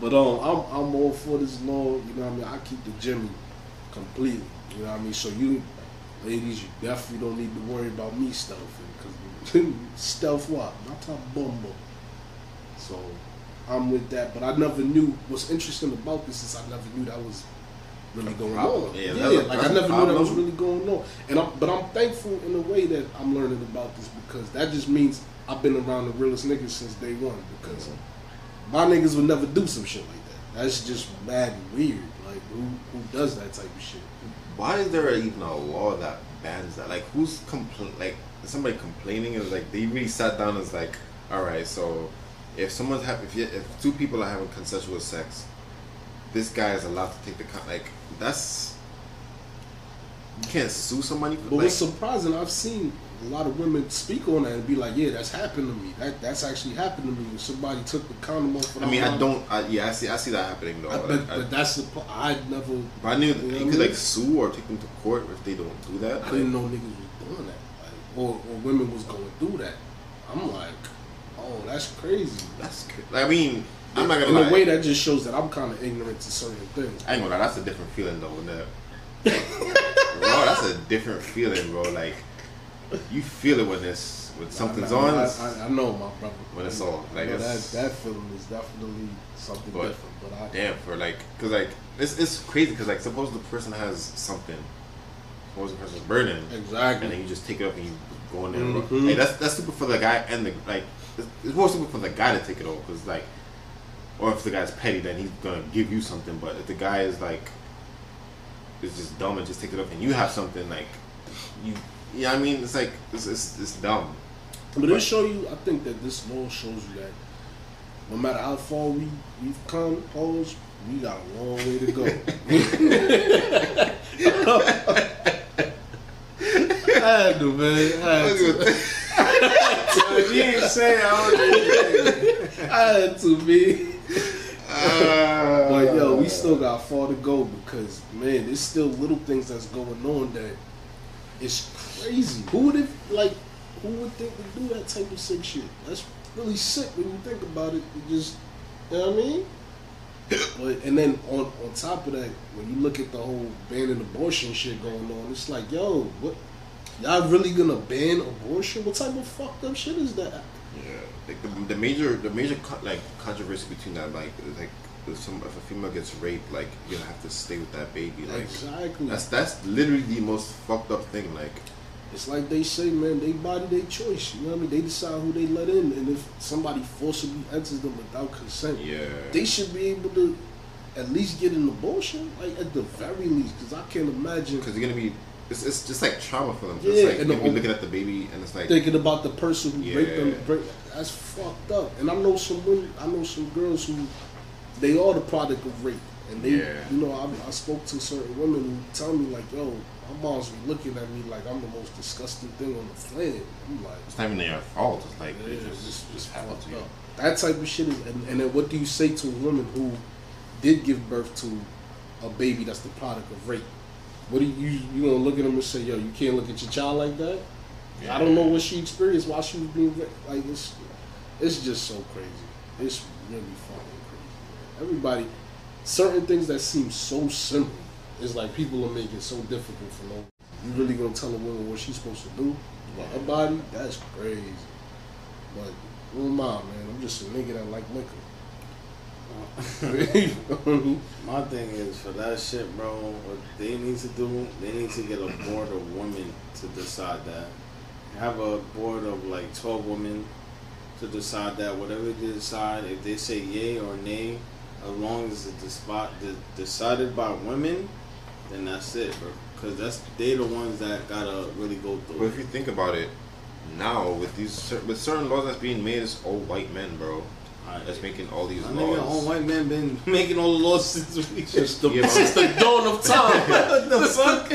But um, I'm I'm all for this law. You know what I mean? I keep the Jimmy completely. You know what I mean? So you, ladies, you definitely don't need to worry about me stealthing because stealth what? Not top bumbo. So I'm with that. But I never knew. What's interesting about this is I never knew that was really going problem. on. Yeah, Yeah, like I never knew that was really going on. And I'm, but I'm thankful in a way that I'm learning about this because that just means I've been around the realest niggas since day one. Because my niggas would never do some shit like that. That's just mad and weird. Like who who does that type of shit? Why is there even a law that bans that? Like, who's compl- like is somebody complaining? Is like they really sat down and was like, all right, so if someone's having if, you, if two people are having consensual sex, this guy is allowed to take the con- like that's you can't sue somebody. For, But like, what's surprising, I've seen a lot of women speak on that and be like, "Yeah, that's happened to me. That that's actually happened to me. When somebody took the condom off." I mean, I don't. I, yeah, I see. I see that happening though. I, Like, but, I, but that's the. I never. but I knew You know you I could like sue or take them to court if they don't do that. I didn't know niggas was doing that, like, or or women was going through that. I'm like, oh, that's crazy. That's. I mean, I'm not gonna In lie. a way, that just shows that I'm kind of ignorant to certain things. I ain't gonna lie, that's a different feeling though. When the, bro, that's a different feeling, bro. Like you feel it when this when something's I, on. I, it's- I, I know, my brother. When it's on, like, I know that it's- that feeling is definitely something But- different. But I, damn, for like, cause like it's it's crazy, cause like suppose the person has something, suppose the person's burning, exactly, and then you just take it up and you go in there. Mhm. Bro. Like, that's that's stupid for the guy and the like. It's, it's more stupid for the guy to take it off, cause like, or if the guy's petty, then he's gonna give you something. But if the guy is like, is just dumb and just take it up, and you have something like, you, yeah, I mean, it's like it's it's, it's dumb. But it show you, I think that this law shows you that no matter how far we, we've come, pose, we got a long way to go. I had to, man. I had to. if you ain't say I would I had to, be. Uh, But yo, we still got far to go because man, there's still little things that's going on that it's crazy. Who would it like? Who would think to do that type of sick shit? That's really sick when you think about it. It just, you know what I mean? But and then on on top of that, when you look at the whole banning abortion shit going on, it's like, yo, what? Y'all really gonna ban abortion? What type of fucked up shit is that? Yeah, like the, the major the major co- like controversy between that like like if some if a female gets raped like you're gonna have to stay with that baby like exactly. that's that's literally the most fucked up thing like It's like they say, man, they body, they choice. You know what I mean? They decide who they let in, and if somebody forcibly enters them without consent, yeah they should be able to at least get an abortion, like at the very least. Because I can't imagine because you're gonna be it's, it's just like trauma for them Yeah, it's like and the- be looking at the baby and it's like thinking about the person who raped them. Yeah. That's fucked up. And I know some women, I know some girls who they are the product of rape, and they, Yeah. you know, I, I spoke to certain women who tell me like, yo, my mom's be looking at me like I'm the most disgusting thing on the planet. I'm like. it's not even their fault it's like Yeah, it just, just, just happened to you up. That type of shit is, and, and then what do you say to a woman who did give birth to a baby that's the product of rape? What do you you gonna look at them and say, yo, you can't look at your child like that? I don't know what she experienced while she was being raped. Like it's, it's just so crazy. It's really. Man. Everybody, certain things that seem so simple, it's like people are making so difficult for no. You really gonna tell a woman what she's supposed to do about her body? That's crazy. But who am I, man? I'm just a nigga that like liquor. My thing is for that shit, bro. What they need to do, they need to get a board of women to decide that. Have a board of like twelve women to decide that. Whatever they decide, if they say yay or nay, as long as it's spot decided by women, then that's it, bro. Because that's they the ones that gotta really go through. but if you think about it now with these with certain laws that's being made it's all white men bro Alright. that's making all these My nigga, all white men been making all the laws since we Since the, Yeah, since the dawn of time. the fuck?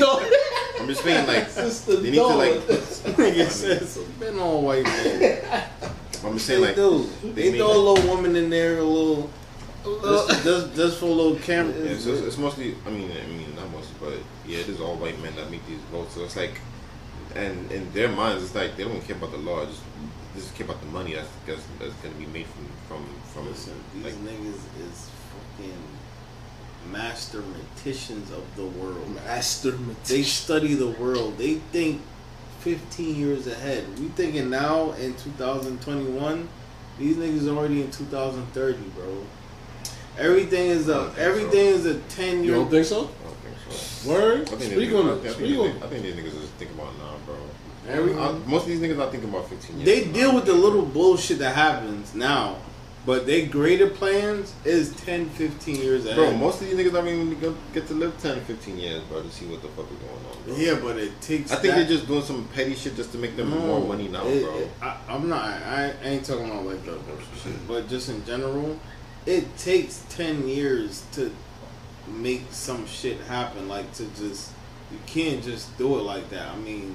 I'm just saying like Since the they need to like nigga says been all white man. I'm just They saying like do. They they throw a little woman in there, a little. Just, uh, just, just for little camera. Yeah, it's, it's, it's mostly. I mean, I mean, not mostly, but yeah, it is all white men that make these votes. So it's like, and in their minds, it's like they don't care about the law. Just they just care about the money that's that's, that's going to be made from from from. Listen, these like, niggas is fucking master mathematicians of the world. Master They study the world. They think 15 years ahead. We thinking now in 2021. These niggas already in 2030, bro. Everything is I a don't think everything is a 10 year. You year. don't think so? I don't think so. Word. I think Speak these, on I it. think, I Speak think, on I think these niggas just think about now, bro. Every- I- most of these niggas not thinking about 15 years. They deal now. with the little bullshit that happens now, but they greater plans is 10, 15 years ahead. Bro, most of these niggas don't even gonna get to live 10 15 years, bro, to see what the fuck is going on, bro. yeah, but it takes. I think that- they're just doing some petty shit just to make them more money now, it- bro. it- I, I'm not. I, I ain't talking about like the, but just in general, it takes ten years to make some shit happen. Like to just, you can't just do it like that. I mean,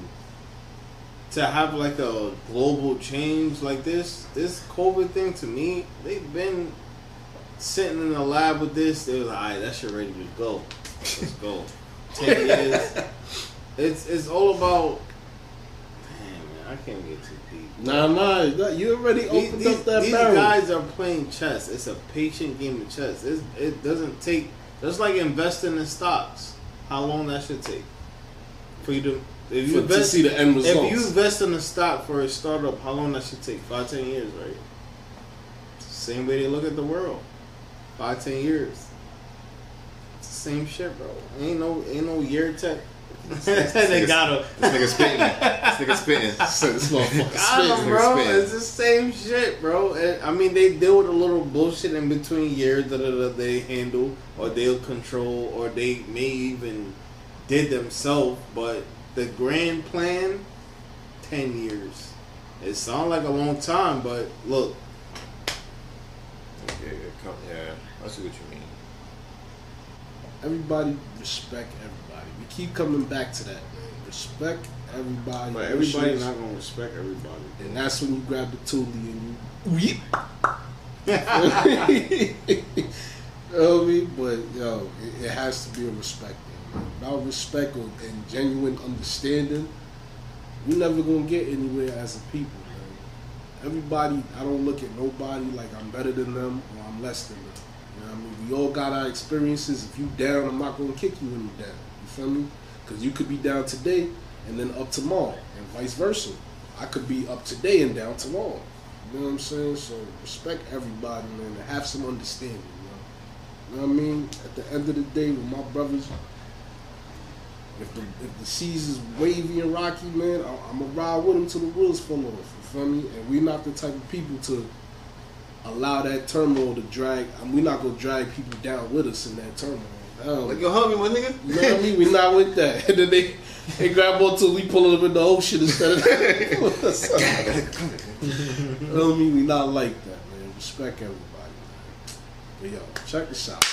to have like a global change like this, this COVID thing to me, they've been sitting in the lab with this. They was like, all right, that shit ready to go. Let's go. Ten years. It's it's all about. Damn man, I can't get too deep. Nah, nah. You already opened these- up that these barrel. guys are playing chess. It's a patient game of chess. It's, it doesn't take just like investing in stocks. How long that should take for you to if you For- to invest see the end if you invest in a stock for a startup, how long that should take? Five ten years, right? Same way they look at the world. Five ten years. It's the same shit, bro. Ain't no ain't no year tech. they gotta This nigga spitting. this nigga spitting. So this motherfucker Got 'em, spitting. bro. spitting. It's the same shit, bro. And, I mean, they deal with a little bullshit in between years that that they handle, or they'll control, or they may even did themselves. But the grand plan, ten years. It sounds like a long time, but look, Yeah, yeah, come, yeah, I see what you mean. Everybody respect everybody. We keep coming back to that, man. Respect everybody. but everybody's not gonna respect everybody. And that's when you grab the toolie and you. you know what I mean? But yo, it, it has to be a respect thing, man. Without respect and genuine understanding, we never gonna get anywhere as a people, man. Everybody, I don't look at nobody like I'm better than them or I'm less than them. You know what I mean? We all got our experiences. If you down, I'm not gonna kick you when you down. Feel me? Because you could be down today and then up tomorrow, and vice versa. I could be up today and down tomorrow. You know what I'm saying? So respect everybody, man, and have some understanding. You know, you know what I mean? At the end of the day, with my brothers, if the if the seas is wavy and rocky, man, I, I'm gonna ride with them till the wheels fall off. You feel me? And we're not the type of people to allow that turmoil to drag. I mean, we're not gonna drag people down with us in that turmoil. Hell, Like, yo, hug me, my nigga. you know what I mean? We not with that. And then they they grab onto we pull them in the ocean instead of. you know what I mean? We not like that, man. Respect everybody, man. But yo, check this out.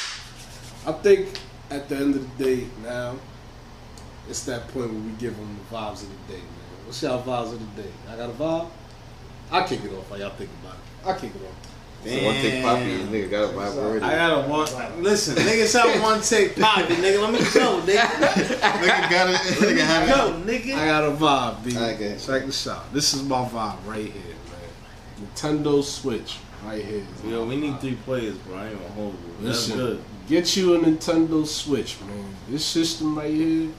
I think at the end of the day now, it's that point where we give them the vibes of the day, man. What's y'all vibes of the day? I got a vibe. I kick it off while y'all think about it. I kick it off. So one take poppy, nigga got a vibe already. I gotta one. Listen, nigga, said one take poppy, nigga. Let me go, nigga. nigga got it. Nigga have Go, it. nigga. I got a vibe, B. Okay. Check this out. This is my vibe right here, man. Nintendo Switch right here. is Yo, we need three players, bro. I ain't gonna hold you. That's good. get you a Nintendo Switch, man. This system right here,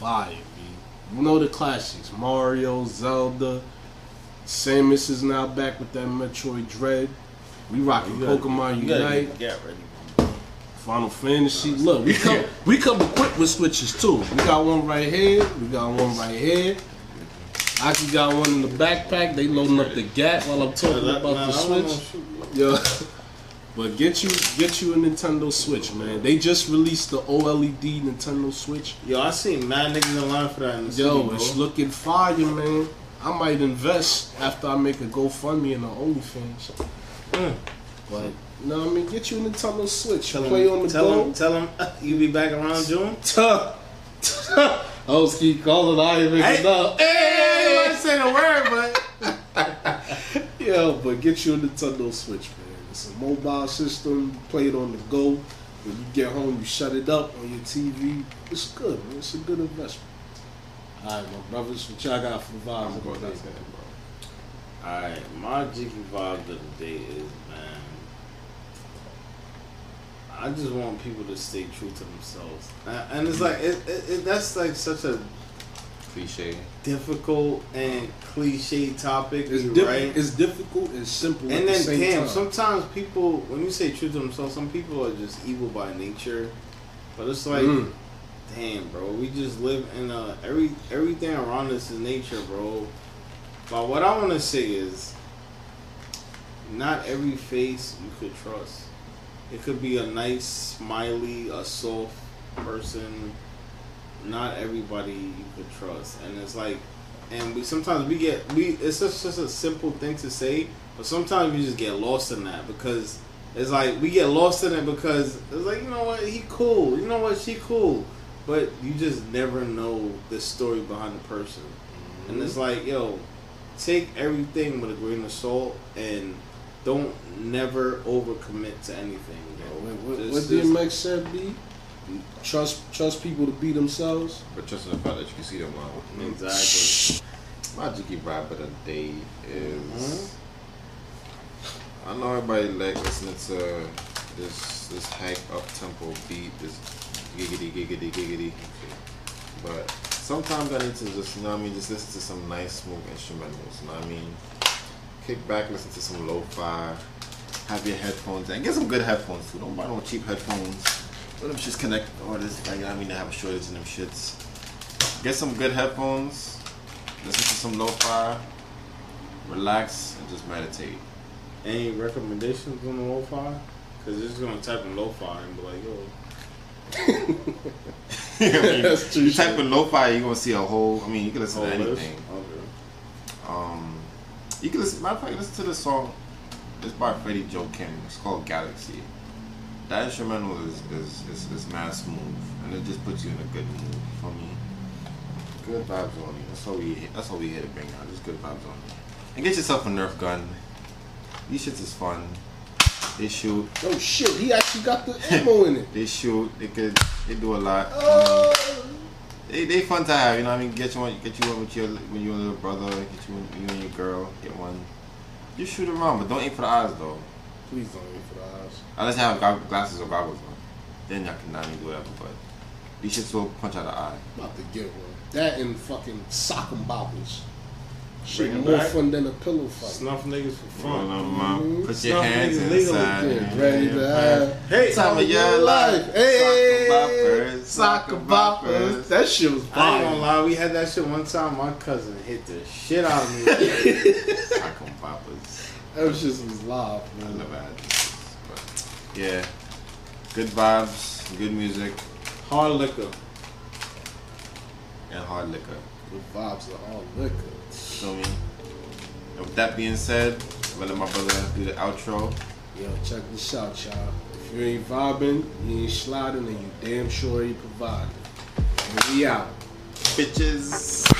fire, B. You know the classics: Mario, Zelda. Samus is now back with that Metroid Dread. We rocking You Pokemon you Unite, get- ready. Final Fantasy. Look, we come we come equipped with switches too. We got one right here. We got one right here. I actually got one in the backpack. They loading up the gap while I'm talking about the Switch. wanna shoot you. Yo, but get you get you a Nintendo Switch, man. They just released the OLED Nintendo Switch. Yo, I seen mad niggas in line for that in the Yo, city, it's looking fire, man. I might invest after I make a GoFundMe in the OnlyFans. Mm. But you know what I mean? Get you a Nintendo Switch. Tell Play him, on the tell go. him, tell him you be back around June. I was keep calling. I ain't making Hey, it up. hey, I said, can't help but get you a Nintendo Switch, man. It's a mobile system. You play it on the go. When you get home, you shut it up on your TV. It's good, man. It's a good investment. All right, my brothers, what y'all got for the vibes? I'm going about to say, that? bro. Alright, my jiggy vibe of the day is man. I just want people to stay true to themselves, and, it's like it, it, it, that's like such a Cliche. difficult and cliche topic, It's, diff- right? it's difficult and simple and the then, same damn, time. sometimes people, when you say true to themselves, some people are just evil by nature. But it's like, Mm. damn, bro, we just live in a every everything around us is nature, bro. But what I want to say is, not every face you could trust. It could be a nice, smiley, a soft person. Not everybody you could trust, and it's like, and we sometimes we get we. It's just just a simple thing to say, but sometimes you just get lost in that because it's like we get lost in it because it's like you know what he cool, you know what she cool, but you just never know the story behind the person, and it's mm-hmm. like yo, take everything with a grain of salt and don't never overcommit to anything. Yo, Yo. what, what, Just- what just- DMX said, B? Trust trust people to be themselves. But just in the fact that you can see them now. Exactly. My jiggy vibe of the day is. Mhm. I know everybody like listening to this this hype up tempo beat, this giggity giggity giggity. But sometimes I need to just, you know I mean, just listen to some nice smooth instrumentals. You know what I mean? Kick back, listen to some lo-fi, have your headphones and get some good headphones too. Don't buy no cheap headphones. Let them just connect all this. I mean, they have a shortage in them shits. Get some good headphones. Listen to some lo-fi. Relax and just meditate. Any recommendations on the lo-fi? Because just gonna type in lo-fi and be like, yo, I mean, That's true You shit. type in lo-fi, you're gonna see a whole. I mean, you can listen oh, to anything. Okay. Um, you can listen. Matter of fact, listen to this song. It's by Freddie Joachim. It's called Galaxy. That instrumental is is, is, is mad smooth, and it just puts you in a good mood. For me, good vibes on you. That's all we. That's all we here to bring out. Just good vibes on you. And get yourself a Nerf gun. These shits is fun. They shoot. Oh shit, he actually got the ammo in it. They shoot. They could. They do a lot. Oh. They, they fun to have, you know what I mean? Get you one, get you one with your when you and your little brother, get you one, you and your girl, get one. You shoot around, but don't aim for the eyes though. Please don't wait for the eyes. Unless you have glasses or goggles on, then y'all can not do whatever. But these shits will punch out the eye. About to get one. That and fucking sock and boppers. Shit more back. fun than a pillow fight. Snuff niggas for Roll fun. 'em up, Mhm. Put your Snuff hands niggas legal inside. Get ready to have Hey, Time of your life. Hey, Sock 'em boppers. sock 'em boppers. That shit was bomb. I ain't gonna lie, we had that shit one time. My cousin hit the shit out of me. Sock 'em boppers. That shit was live, I man. never had this. But yeah. Good vibes, good music, Hard liquor. and hard liquor. Good vibes are all liquor. Feel me? And with that being said, I'm gonna let my brother do the outro. Yo, check this out, y'all. If you ain't vibing, you ain't sliding, and you damn sure ain't providing. We out. Bitches.